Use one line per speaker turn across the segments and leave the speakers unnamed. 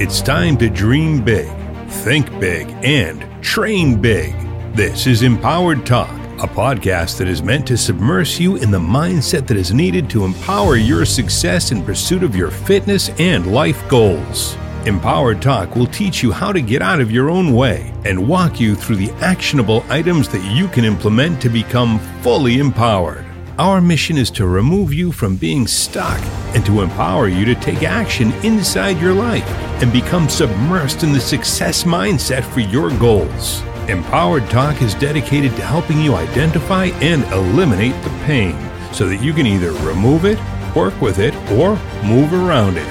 It's time to dream big, think big, and train big. This is Empowered Talk, a podcast that is meant to submerge you in the mindset that is needed to empower your success in pursuit of your fitness and life goals. Empowered Talk will teach you how to get out of your own way and walk you through the actionable items that you can implement to become fully empowered. Our mission is to remove you from being stuck and to empower you to take action inside your life and become submersed in the success mindset for your goals. Empowered Talk is dedicated to helping you identify and eliminate the pain so that you can either remove it, work with it, or move around it.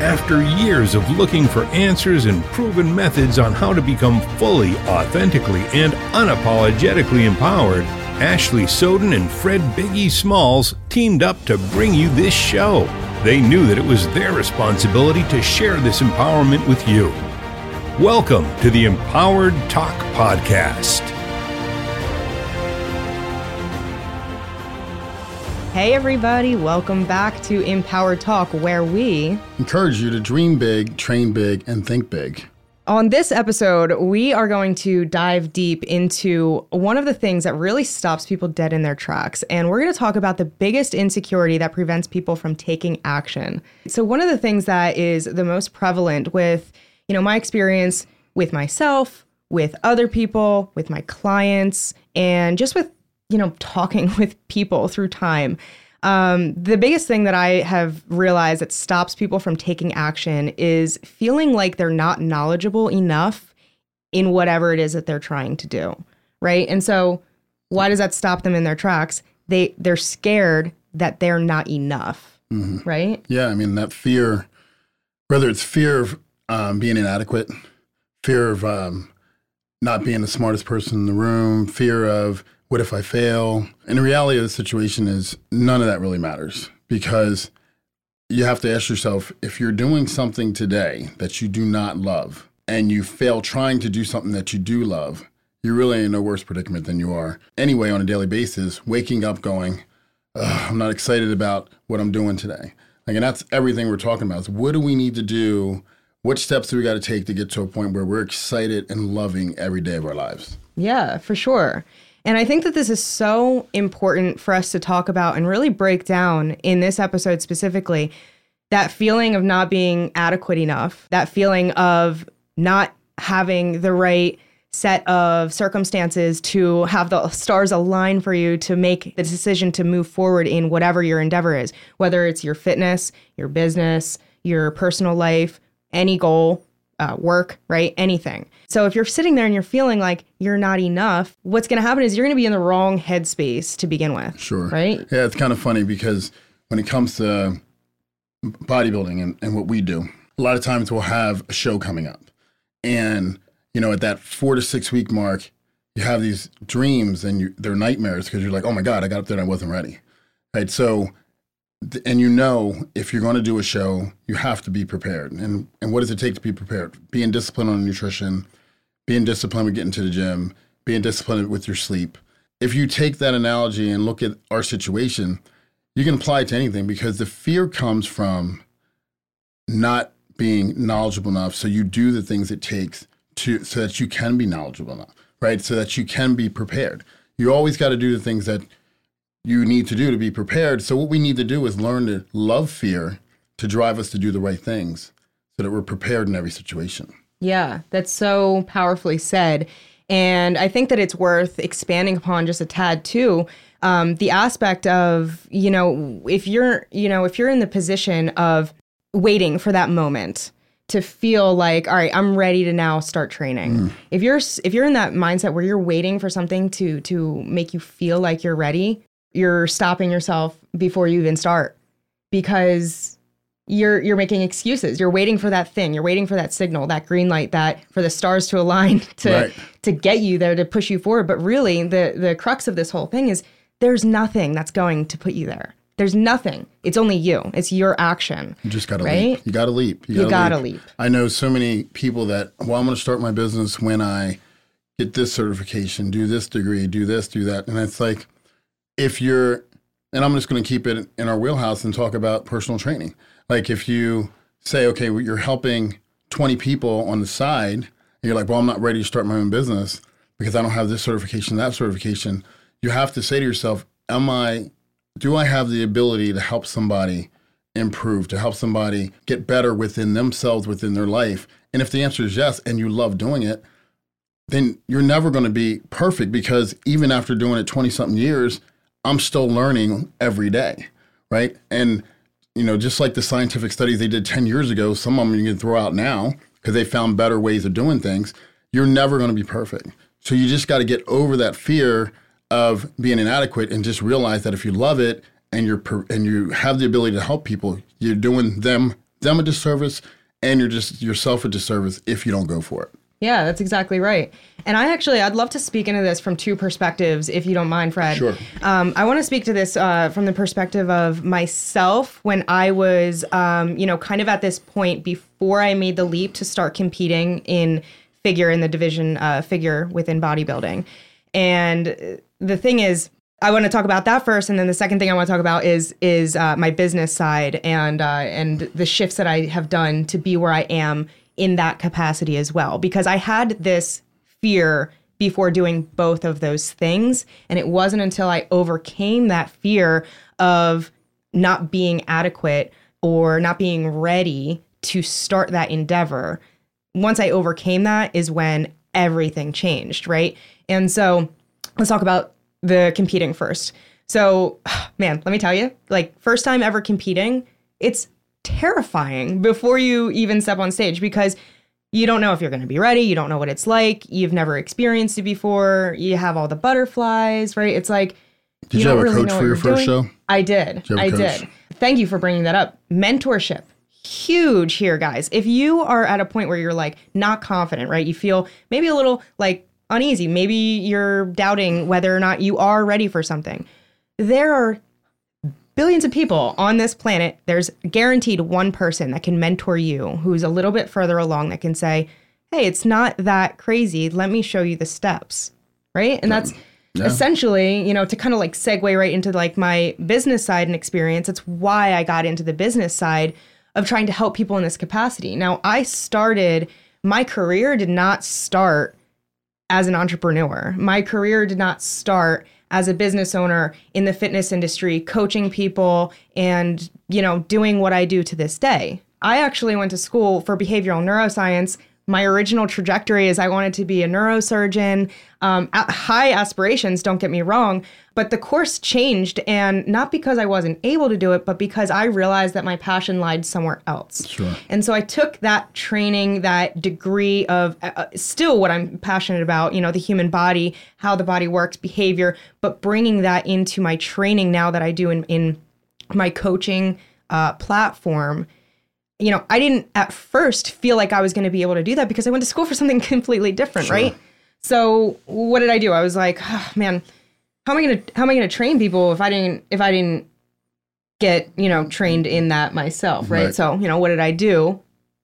After years of looking for answers and proven methods on how to become fully, authentically, and unapologetically empowered, Ashley Soden and Fred Biggie Smalls teamed up to bring you this show. They knew that it was their responsibility to share this empowerment with you. Welcome to the Empowered Talk Podcast.
Hey, everybody, welcome back to Empowered Talk, where we
encourage you to dream big, train big, and think big.
On this episode, we are going to dive deep into one of the things that really stops people dead in their tracks. And we're going to talk about the biggest insecurity that prevents people from taking action. So, one of the things that is the most prevalent with, you know, my experience with myself, with other people, with my clients, and just with you know, talking with people through time. Um, the biggest thing that I have realized that stops people from taking action is feeling like they're not knowledgeable enough in whatever it is that they're trying to do. Right. And so why does that stop them in their tracks? They they're scared that they're not enough. Mm-hmm. Right.
Yeah. I mean, that fear, whether it's fear of um, being inadequate, fear of um, not being the smartest person in the room, fear of what if I fail? The reality the situation is none of that really matters because you have to ask yourself if you're doing something today that you do not love and you fail trying to do something that you do love, you're really in no worse predicament than you are anyway on a daily basis, waking up going, I'm not excited about what I'm doing today. Like, and that's everything we're talking about is what do we need to do? What steps do we got to take to get to a point where we're excited and loving every day of our lives?
Yeah, for sure. And I think that this is so important for us to talk about and really break down in this episode specifically that feeling of not being adequate enough, that feeling of not having the right set of circumstances to have the stars align for you to make the decision to move forward in whatever your endeavor is, whether it's your fitness, your business, your personal life, any goal, uh, work, right? Anything. So if you're sitting there and you're feeling like you're not enough, what's going to happen is you're going to be in the wrong headspace to begin with.
Sure.
Right?
Yeah, it's kind of funny because when it comes to bodybuilding and, and what we do, a lot of times we'll have a show coming up. And, you know, at that four to six week mark, you have these dreams and you, they're nightmares because you're like, oh my God, I got up there and I wasn't ready. Right. So and you know if you're going to do a show you have to be prepared. And and what does it take to be prepared? Being disciplined on nutrition being disciplined with getting to the gym being disciplined with your sleep. If you take that analogy and look at our situation you can apply it to anything because the fear comes from not being knowledgeable enough. So you do the things it takes to so that you can be knowledgeable enough right? So that you can be prepared. You always got to do the things that you need to do to be prepared. So what we need to do is learn to love fear to drive us to do the right things so that we're prepared in every situation.
Yeah, that's so powerfully said. And I think that it's worth expanding upon just a tad too. Um, the aspect of, you know, if you're, you know, if you're in the position of waiting for that moment to feel like, all right, I'm ready to now start training. Mm. If you're if you're in that mindset where you're waiting for something to to make you feel like you're ready, you're stopping yourself before you even start because you're you're making excuses. You're waiting for that thing. You're waiting for that signal, that green light, that for the stars to align to right. to get you there to push you forward. But really, the the crux of this whole thing is there's nothing that's going to put you there. There's nothing. It's only you. It's your action.
You just gotta
right?
leap. You gotta leap.
You gotta, you gotta leap. leap.
I know so many people that well, I'm gonna start my business when I get this certification, do this degree, do this, do that, and it's like if you're, and I'm just going to keep it in our wheelhouse and talk about personal training. Like if you say, okay, you're helping 20 people on the side, and you're like, well, I'm not ready to start my own business because I don't have this certification, that certification. You have to say to yourself, am I, do I have the ability to help somebody improve, to help somebody get better within themselves, within their life? And if the answer is yes, and you love doing it, then you're never going to be perfect because even after doing it 20 something years, I'm still learning every day. Right. And, you know, just like the scientific studies they did 10 years ago, some of them you can throw out now because they found better ways of doing things. You're never going to be perfect. So you just got to get over that fear of being inadequate and just realize that if you love it and you're per- and you have the ability to help people, you're doing them them a disservice and you're just yourself a disservice if you don't go for it.
Yeah, that's exactly right. And I actually, I'd love to speak into this from two perspectives, if you don't mind, Fred.
Sure.
Um, I want to speak to this uh, from the perspective of myself when I was, um, you know, kind of at this point before I made the leap to start competing in figure in the division uh, figure within bodybuilding. And the thing is, I want to talk about that first, and then the second thing I want to talk about is is uh, my business side and uh, and the shifts that I have done to be where I am in that capacity as well. Because I had this fear before doing both of those things, and it wasn't until I overcame that fear of not being adequate or not being ready to start that endeavor. Once I overcame that, is when everything changed, right? And so let's talk about the competing first. So, man, let me tell you, like, first time ever competing, it's terrifying before you even step on stage because you don't know if you're going to be ready. You don't know what it's like. You've never experienced it before. You have all the butterflies, right? It's like,
did you, you have a really coach for your first doing. show?
I did. did I did. Thank you for bringing that up. Mentorship, huge here, guys. If you are at a point where you're like not confident, right? You feel maybe a little like uneasy. Maybe you're doubting whether or not you are ready for something. There are billions of people on this planet. There's guaranteed one person that can mentor you who's a little bit further along that can say, Hey, it's not that crazy. Let me show you the steps. Right. And that's yeah. essentially, you know, to kind of like segue right into like my business side and experience. It's why I got into the business side of trying to help people in this capacity. Now, I started, my career did not start as an entrepreneur. My career did not start as a business owner in the fitness industry, coaching people and, you know, doing what I do to this day. I actually went to school for behavioral neuroscience my original trajectory is I wanted to be a neurosurgeon. Um, high aspirations, don't get me wrong, but the course changed, and not because I wasn't able to do it, but because I realized that my passion lied somewhere else.
Sure.
And so I took that training, that degree of uh, uh, still what I'm passionate about, you know, the human body, how the body works, behavior, but bringing that into my training now that I do in, in my coaching uh, platform you know, I didn't at first feel like I was going to be able to do that because I went to school for something completely different, sure. right? So what did I do? I was like, oh, man, how am I going to how am I going to train people if I didn't if I didn't get you know trained in that myself, right? right? So you know, what did I do?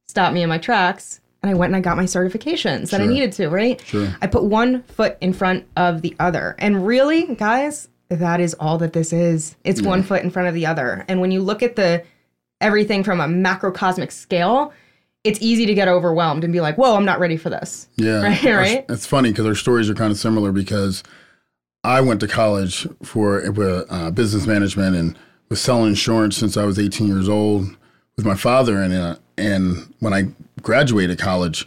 Stop me in my tracks, and I went and I got my certifications that I needed to, right?
Sure.
I put one foot in front of the other, and really, guys, that is all that this is. It's yeah. one foot in front of the other, and when you look at the everything from a macrocosmic scale, it's easy to get overwhelmed and be like, "Whoa, I'm not ready for this."
Yeah,
right. right?
It's funny because our stories are kind of similar because I went to college for uh, business management and was selling insurance since I was 18 years old with my father, and uh, and when I graduated college,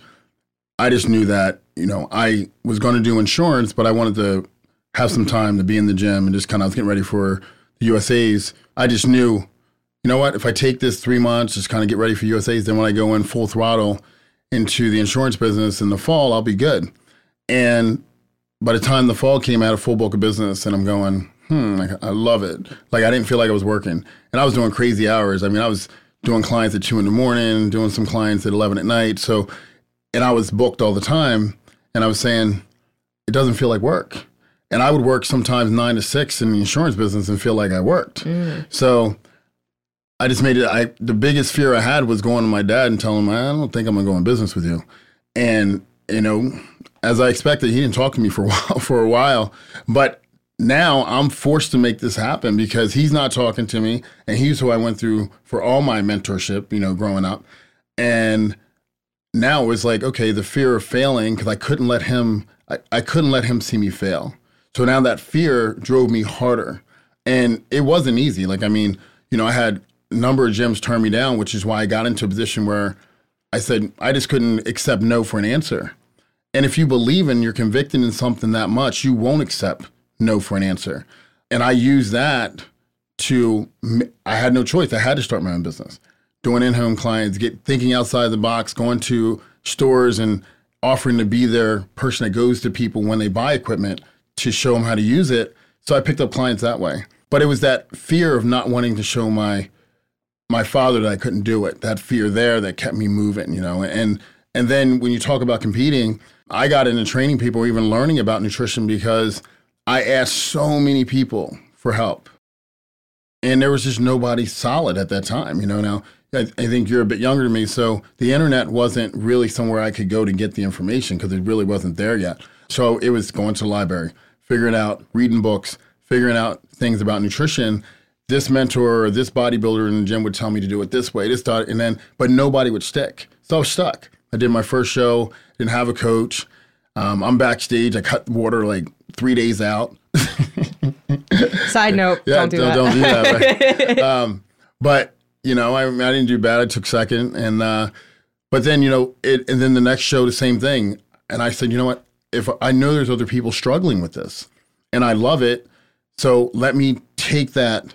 I just knew that you know I was going to do insurance, but I wanted to have some time to be in the gym and just kind of getting ready for the USA's. I just knew you know what? If I take this three months, just kind of get ready for USA's, then when I go in full throttle into the insurance business in the fall, I'll be good. And by the time the fall came, I had a full book of business, and I'm going, hmm, I love it. Like I didn't feel like I was working, and I was doing crazy hours. I mean, I was doing clients at two in the morning, doing some clients at eleven at night. So, and I was booked all the time, and I was saying, it doesn't feel like work. And I would work sometimes nine to six in the insurance business and feel like I worked. Mm. So I just made it. I the biggest fear I had was going to my dad and telling him I don't think I'm gonna go in business with you, and you know, as I expected, he didn't talk to me for a while. For a while, but now I'm forced to make this happen because he's not talking to me, and he's who I went through for all my mentorship. You know, growing up, and now it was like, okay, the fear of failing because I couldn't let him, I, I couldn't let him see me fail. So now that fear drove me harder. And it wasn't easy. Like, I mean, you know, I had number of gyms turned me down, which is why I got into a position where I said, I just couldn't accept no for an answer. And if you believe in, you're convicted in something that much, you won't accept no for an answer. And I use that to, I had no choice. I had to start my own business, doing in home clients, get thinking outside the box, going to stores and offering to be their person that goes to people when they buy equipment to show them how to use it. So I picked up clients that way. But it was that fear of not wanting to show my my father that I couldn't do it. That fear there that kept me moving, you know. And and then when you talk about competing, I got into training people, even learning about nutrition because I asked so many people for help. And there was just nobody solid at that time, you know. Now, I, I think you're a bit younger than me, so the internet wasn't really somewhere I could go to get the information because it really wasn't there yet. So it was going to the library, figuring out, reading books, figuring out things about nutrition. This mentor or this bodybuilder in the gym would tell me to do it this way, this thought, and then, but nobody would stick. So I was stuck. I did my first show, didn't have a coach. Um, I'm backstage. I cut water like three days out.
Side note, yeah, don't do.
Don't do that. Right? um, but you know, I, I didn't do bad. I took second, and uh, but then you know, it, and then the next show, the same thing. And I said, you know what? If I know there's other people struggling with this, and I love it, so let me take that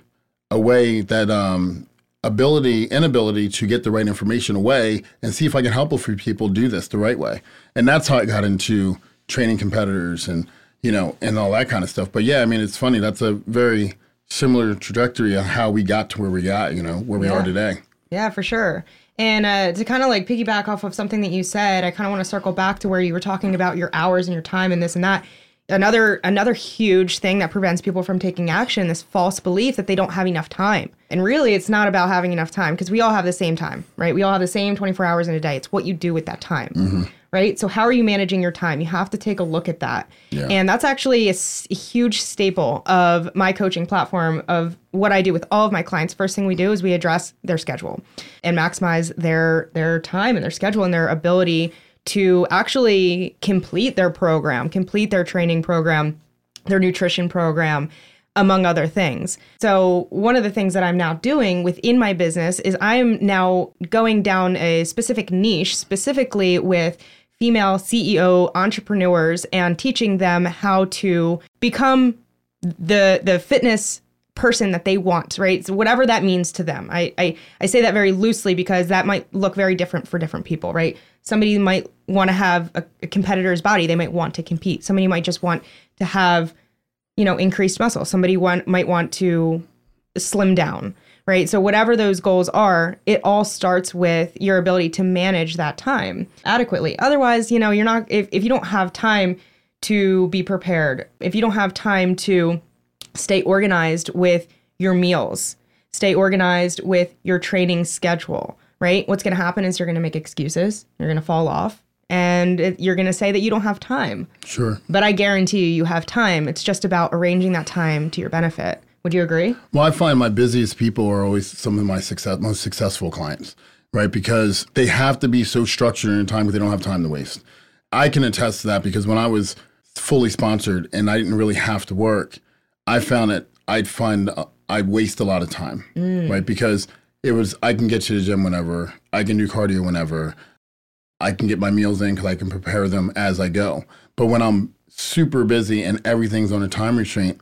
away, that um, ability, inability to get the right information away, and see if I can help a few people do this the right way. And that's how I got into training competitors and you know and all that kind of stuff. But yeah, I mean, it's funny. That's a very similar trajectory of how we got to where we got. You know, where we
yeah.
are today.
Yeah, for sure. And uh, to kind of like piggyback off of something that you said, I kind of want to circle back to where you were talking about your hours and your time and this and that another another huge thing that prevents people from taking action this false belief that they don't have enough time. And really it's not about having enough time because we all have the same time right? We all have the same 24 hours in a day. It's what you do with that time mm-hmm. right? So how are you managing your time? You have to take a look at that. Yeah. and that's actually a, a huge staple of my coaching platform of what i do with all of my clients. First thing we do is we address their schedule and maximize their their time and their schedule and their ability to actually complete their program, complete their training program, their nutrition program, among other things. So, one of the things that I'm now doing within my business is I'm now going down a specific niche, specifically with female CEO entrepreneurs and teaching them how to become the the fitness person that they want, right? So whatever that means to them. I, I I say that very loosely because that might look very different for different people, right? Somebody might want to have a, a competitor's body. They might want to compete. Somebody might just want to have, you know, increased muscle. Somebody want, might want to slim down, right? So whatever those goals are, it all starts with your ability to manage that time adequately. Otherwise, you know, you're not if, if you don't have time to be prepared, if you don't have time to stay organized with your meals, stay organized with your training schedule, right? What's going to happen is you're going to make excuses, you're going to fall off, and it, you're going to say that you don't have time.
Sure.
But I guarantee you, you have time. It's just about arranging that time to your benefit. Would you agree?
Well, I find my busiest people are always some of my success, most successful clients, right? Because they have to be so structured in time because they don't have time to waste. I can attest to that because when I was fully sponsored and I didn't really have to work, I found it. I'd find uh, I'd waste a lot of time, mm. right? Because it was I can get to the gym whenever, I can do cardio whenever, I can get my meals in because I can prepare them as I go. But when I'm super busy and everything's on a time restraint,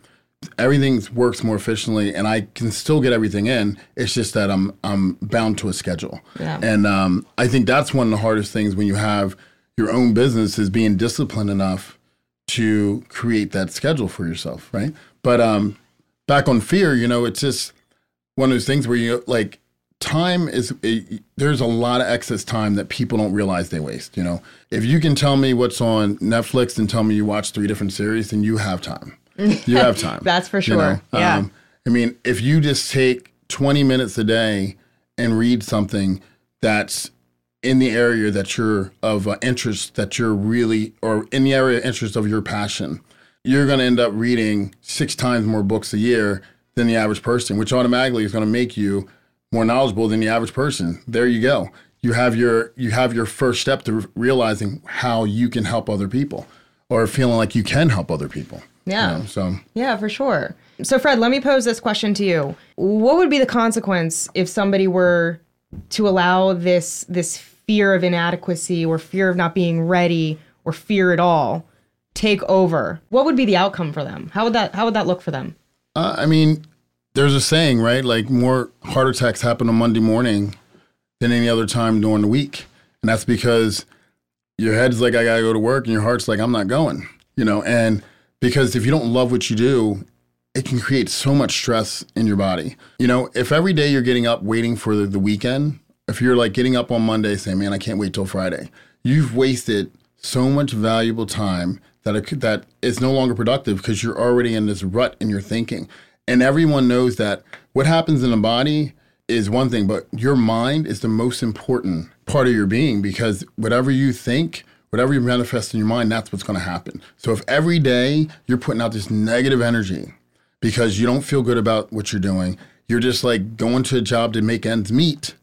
everything works more efficiently and I can still get everything in. It's just that I'm I'm bound to a schedule. Yeah. And um, I think that's one of the hardest things when you have your own business is being disciplined enough to create that schedule for yourself, right? But um, back on fear, you know, it's just one of those things where you like time is a, there's a lot of excess time that people don't realize they waste you know? If you can tell me what's on netflix and tell me you watch three different series then you have time. You have time
that's for sure you know? yeah. Um,
i mean if you just take 20 minutes a day and read something that's in the area that you're of uh, interest that you're really or in the area of interest of your passion you're going to end up reading six times more books a year than the average person which automatically is going to make you more knowledgeable than the average person. There you go. you have your you have your first step to realizing how you can help other people or feeling like you can help other people.
Yeah.
You know, so
Yeah, for sure. So, Fred, let me pose this question to you. What would be the consequence if somebody were to allow this this fear of inadequacy or fear of not being ready or fear at all take over? What would be the outcome for them? How would that how would that look for them?
uh, I mean, there's a saying, right? Like more heart attacks happen on Monday morning than any other time during the week, and that's because your head's like I gotta go to work, and your heart's like I'm not going. You know, and because if you don't love what you do, it can create so much stress in your body. You know, if every day you're getting up waiting for the, the weekend, if you're like getting up on Monday saying, "Man, I can't wait till Friday," you've wasted so much valuable time that that is no longer productive because you're already in this rut in your thinking. And everyone knows that what happens in the body is one thing, but your mind is the most important part of your being because whatever you think, whatever you manifest in your mind, that's what's going to happen. So if every day you're putting out this negative energy because you don't feel good about what you're doing, you're just like going to a job to make ends meet.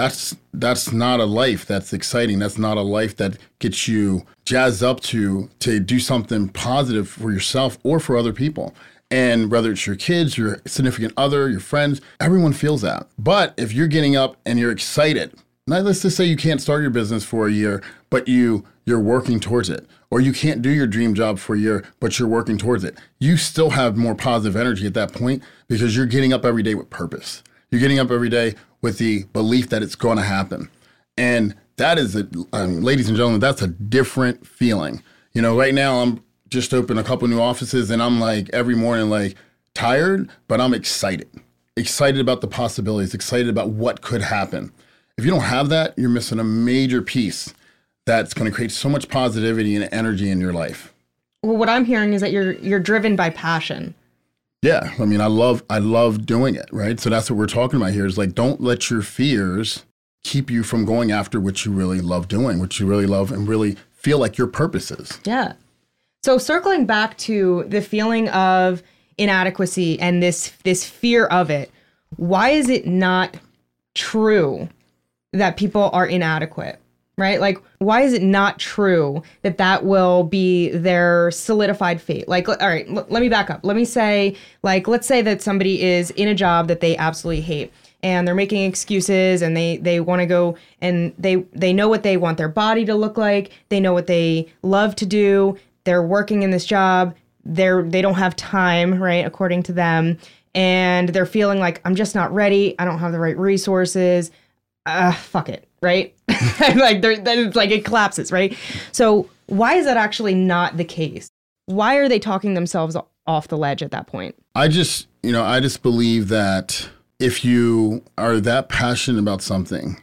That's that's not a life that's exciting. That's not a life that gets you jazzed up to to do something positive for yourself or for other people. And whether it's your kids, your significant other, your friends, everyone feels that. But if you're getting up and you're excited, now let's just say you can't start your business for a year, but you you're working towards it. Or you can't do your dream job for a year, but you're working towards it. You still have more positive energy at that point because you're getting up every day with purpose. You're getting up every day with the belief that it's going to happen. And that is, a, I mean, ladies and gentlemen, that's a different feeling. You know, right now I'm just opened a couple new offices and I'm like every morning, like tired, but I'm excited. Excited about the possibilities, excited about what could happen. If you don't have that, you're missing a major piece that's going to create so much positivity and energy in your life.
Well, what I'm hearing is that you're you're driven by passion.
Yeah, I mean, I love I love doing it, right? So that's what we're talking about here is like don't let your fears keep you from going after what you really love doing, what you really love and really feel like your purpose is.
Yeah. So circling back to the feeling of inadequacy and this this fear of it, why is it not true that people are inadequate? Right? Like why is it not true that that will be their solidified fate? Like all right, l- let me back up. Let me say like let's say that somebody is in a job that they absolutely hate and they're making excuses and they they want to go and they they know what they want their body to look like. They know what they love to do. They're working in this job. They're they don't have time right according to them. And they're feeling like i'm just not ready. I don't have the right resources. Uh fuck it right like then it's like it collapses right so why is that actually not the case why are they talking themselves off the ledge at that point
I just, you know, I just believe that if you are that passionate about something,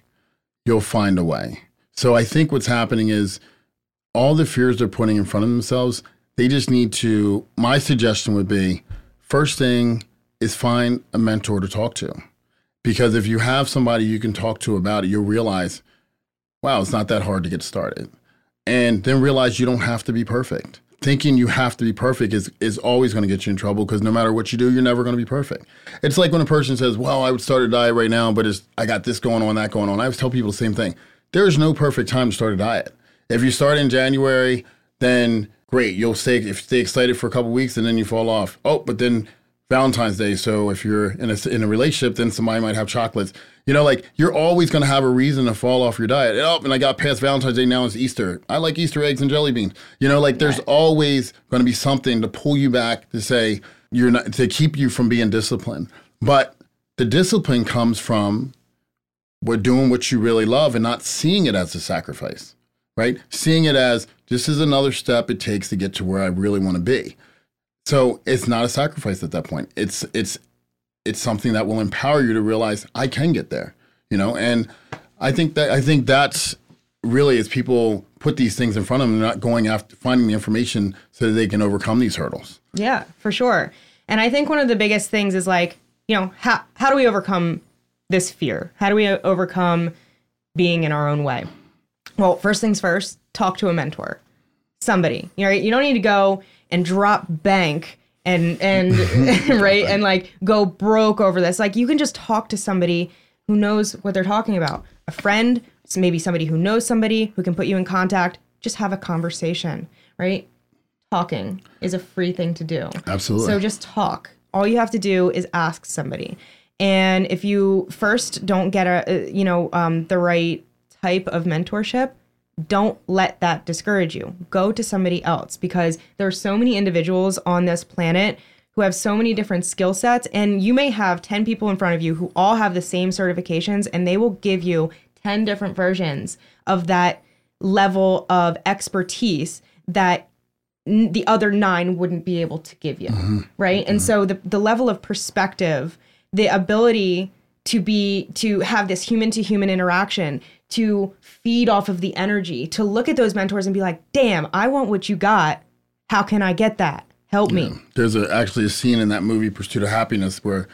you'll find a way. So I think what's happening is all the fears they're putting in front of themselves, they just need to. My suggestion would be first thing is find a mentor to talk to. Because if you have somebody you can talk to about it, you'll realize, wow, it's not that hard to get started. And then realize you don't have to be perfect. Thinking you have to be perfect is, is always going to get you in trouble because no matter what you do, you're never going to be perfect. It's like when a person says, well, I would start a diet right now, but it's, I got this going on, that going on. I always tell people the same thing. There is no perfect time to start a diet. If you start in January, then great. You'll stay, if stay excited for a couple weeks and then you fall off. Oh, but then Valentine's Day. So if you're in a, in a relationship, then somebody might have chocolates. You know, like you're always going to have a reason to fall off your diet. Oh, and I got past Valentine's Day. Now it's Easter. I like Easter eggs and jelly beans. You know, like there's always going to be something to pull you back to say you're not to keep you from being disciplined. But the discipline comes from what doing what you really love and not seeing it as a sacrifice, right? Seeing it as this is another step it takes to get to where I really want to be. So it's not a sacrifice at that point. It's it's it's something that will empower you to realize I can get there, you know. And I think that I think that's really as people put these things in front of them, they're not going after finding the information so that they can overcome these hurdles.
Yeah, for sure. And I think one of the biggest things is like, you know, how how do we overcome this fear? How do we uh, overcome being in our own way? Well, first things first, talk to a mentor. Somebody. You know, you don't need to go and drop bank and and right and like go broke over this. Like you can just talk to somebody who knows what they're talking about, a friend, maybe somebody who knows somebody who can put you in contact. Just have a conversation, right? Talking is a free thing to do.
Absolutely.
So just talk. All you have to do is ask somebody. And if you first don't get a, you know, um, the right type of mentorship, don't let that discourage you. Go to somebody else because there are so many individuals on this planet who have so many different skill sets. And you may have 10 people in front of you who all have the same certifications, and they will give you 10 different versions of that level of expertise that n- the other nine wouldn't be able to give you. Mm-hmm. Right. And so mm-hmm. the, the level of perspective, the ability to be to have this human to human interaction to feed off of the energy to look at those mentors and be like damn i want what you got how can i get that help me
There's a, actually a scene in that movie, Pursuit of Happyness, where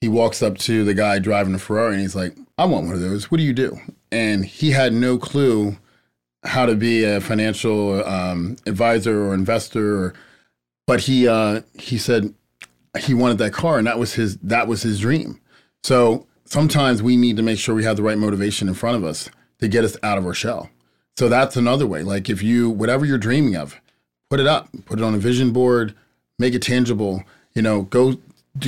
he walks up to the guy driving a Ferrari and he's like, I want one of those. What do you do? And he had no clue how to be a financial um, advisor or investor, or, but he uh, he said he wanted that car, and that was his that was his dream. So sometimes we need to make sure we have the right motivation in front of us to get us out of our shell. So that's another way. Like if you whatever you're dreaming of, put it up, put it on a vision board, make it tangible. You know, go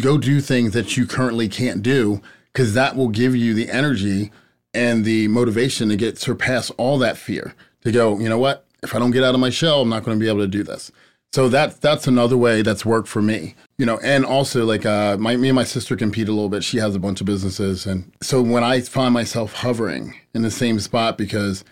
go do things that you currently can't do because that will give you the energy and the motivation to get surpass all that fear. To go, you know what? If I don't get out of my shell, I'm not going to be able to do this. So that's that's another way that's worked for me. You know, and also like uh, my me and my sister compete a little bit. She has a bunch of businesses, and so when I find myself hovering in the same spot because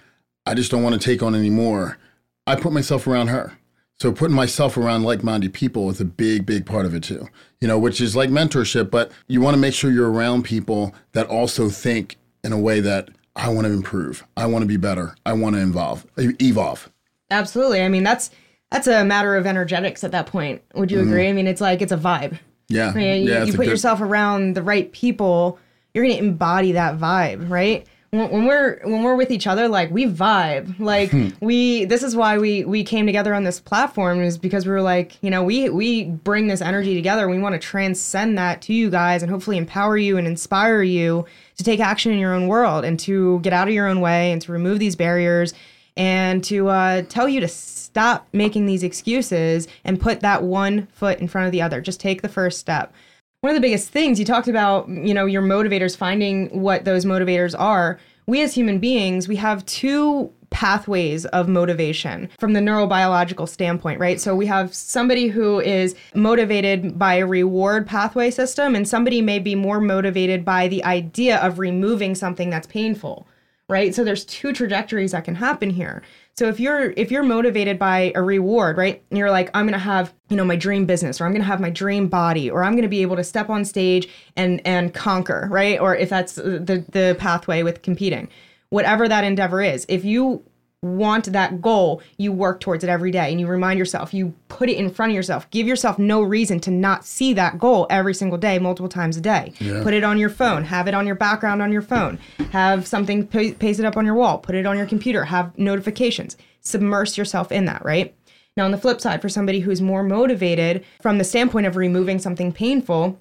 I just don't want to take on any more, I put myself around her. So putting myself around like-minded people is a big, big part of it too. You know, which is like mentorship, but you want to make sure you're around people that also think in a way that I want to improve, I want to be better, I want to evolve, evolve.
absolutely i mean that's that's a matter of energetics at that point would you agree i mean it's like it's a vibe
Yeah,
right? You,
yeah.
you
a
put
good-
yourself around the right people, you're gonna embody that vibe, right? When, when we're when we're with each other, like we vibe, like
Hmm.
we. This is why we we came together on this platform is because we were like, you know, we we bring this energy together. We want to transcend that to you guys and hopefully empower you and inspire you to take action in your own world and to get out of your own way and to remove these barriers and to uh, tell you to stop making these excuses and put that one foot in front of the other. Just take the first step. One of the biggest things you talked about, you know, your motivators, finding what those motivators are. We as human beings, we have two pathways of motivation from the neurobiological standpoint, right? So we have somebody who is motivated by a reward pathway system, and somebody may be more motivated by the idea of removing something that's painful right? So there's two trajectories that can happen here. So if you're if you're motivated by a reward right and you're like i'm to have you know my dream business or i'm to have my dream body or i'm to be able to step on stage and and conquer right? Or if that's the the pathway with competing. Whatever that endeavor is if you want that goal you work towards it every day and you remind yourself you put it in front of yourself. Give yourself no reason to not see that goal every single day multiple times a day. Put it on your phone. Have it on your background on your phone. Have something pa- it up on your wall. Put it on your computer. Have notifications. Submerge yourself in that right? Now on the flip side for somebody who's more motivated from the standpoint of removing something painful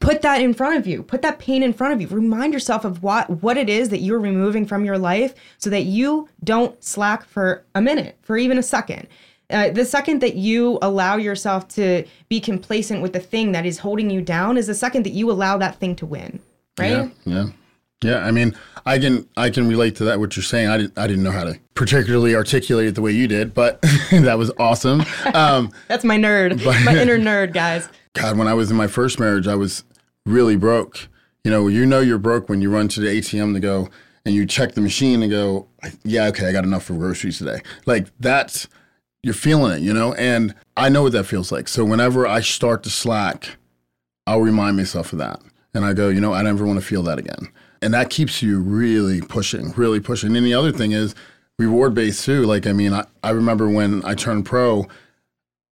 put that in front of you put that pain in front of you remind yourself of what what it is that you're removing from your life so that you don't slack for a minute for even a second uh, the second that you allow yourself to be complacent with the thing that is holding you down is the second that you allow that thing to win right
Yeah, yeah, yeah. I mean, I can I can relate to that. What you're saying, I didn't I didn't know how to particularly articulate it the way you did, but that was awesome. Um,
that's my nerd my inner nerd guys
God, when I was in my first marriage, I was really broke. You know, you know you're broke when you run to the ATM to go and you check the machine and go, yeah, okay, I got enough for groceries today. Like that's you're feeling it, you know, and I know what that feels like. So whenever I start to slack, I'll remind myself of that. And I go, you know, I never want to feel that again. And that keeps you really pushing, really pushing. And the other thing is reward based too. Like, I mean, I, I remember when I turned pro,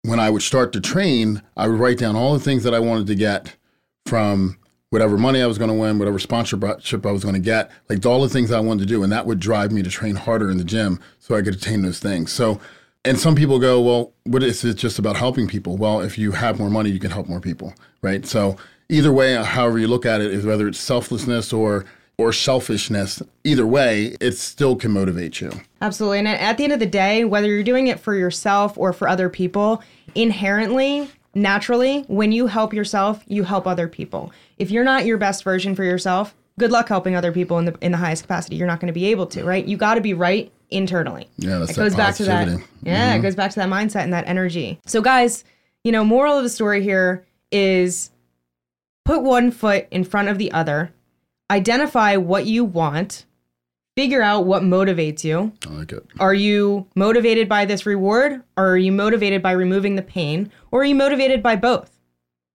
when I would start to train, I would write down all the things that I wanted to get from whatever money I was going to win, whatever sponsorship I was going to get, like all the things I wanted to do. And that would drive me to train harder in the gym so I could attain those things. So, and some people go, well, what is it just about helping people? Well, if you have more money, you can help more people, right? So either way, uh, however you look at it, is whether it's selflessness or or selfishness, either way, it still can motivate you.
Absolutely. And at the end of the day, whether you're doing it for yourself or for other people, inherently, naturally, when you help yourself, you help other people. If you're not your best version for yourself, good luck helping other people in the in the highest capacity. You're not going to be able to, right? You got to be right internally.
Yeah, that's
it goes back to that. Yeah, it mm-hmm. goes back to that mindset and that energy. So guys, you know, moral of the story here is put one foot in front of the other identify what you want, figure out what motivates you.
I like it.
Are you motivated by this reward or are you motivated by removing the pain or are you motivated by both?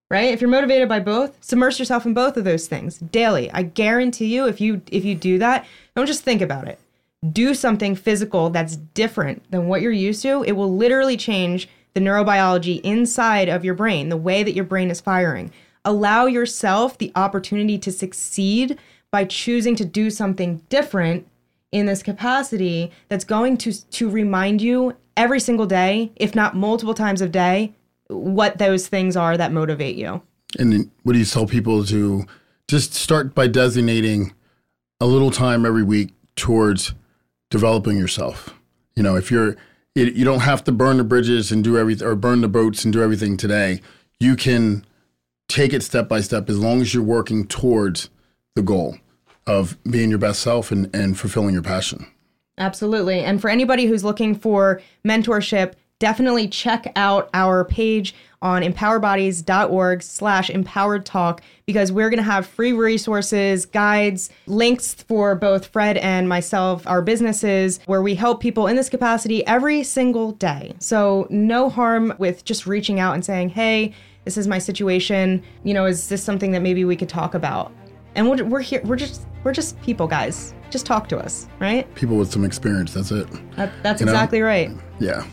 Right? If you're motivated by both, submerge yourself in both of those things daily. I guarantee you if you if you do that, don't just think about it. Do something physical that's different than what you're used to. It will literally change the neurobiology inside of your brain, the way that your brain is firing allow yourself the opportunity to succeed by choosing to do something different in this capacity that's going to to remind you every single day if not multiple times a day what those things are that motivate you.
And what do you tell people to just start by designating a little time every week towards developing yourself? You know if you're you don't have to burn the bridges and do everything or burn the boats and do everything today. You can take it step by step as long as you're working towards the goal of being your best self and, and fulfilling your passion.
Absolutely. And for anybody who's looking for mentorship, definitely check out our page on empoweredbodies.org slash empowered talk because we're going to have free resources guides links for both fred and myself our businesses where we help people in this capacity every single day so no harm with just reaching out and saying hey this is my situation. You know, is this something that maybe we could talk about? And we're, we're here. We're just we're just people, guys. Just talk to us, right?
People with some experience. That's it.
That, that's you exactly know? right.
Yeah.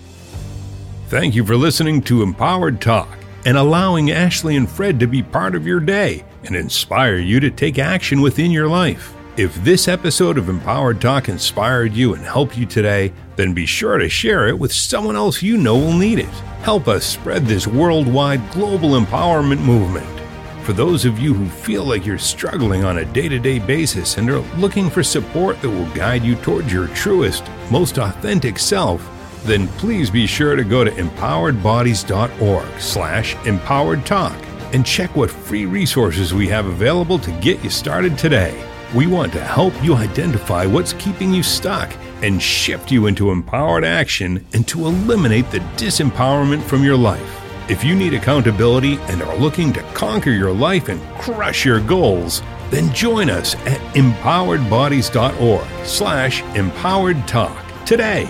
Thank you for listening to Empowered Talk and allowing Ashley and Fred to be part of your day and inspire you to take action within your life. If this episode of Empowered Talk inspired you and helped you today, then be sure to share it with someone else you know will need it. Help us spread this worldwide global empowerment movement. For those of you who feel like you're struggling on a day to day basis and are looking for support that will guide you towards your truest, most authentic self, then please be sure to go to empoweredbodies.org slash empowered talk and check what free resources we have available to get you started today. We want to help you identify what's keeping you stuck and shift you into empowered action and to eliminate the disempowerment from your life. If you need accountability and are looking to conquer your life and crush your goals, then join us at empoweredbodies.org slash empowered talk today.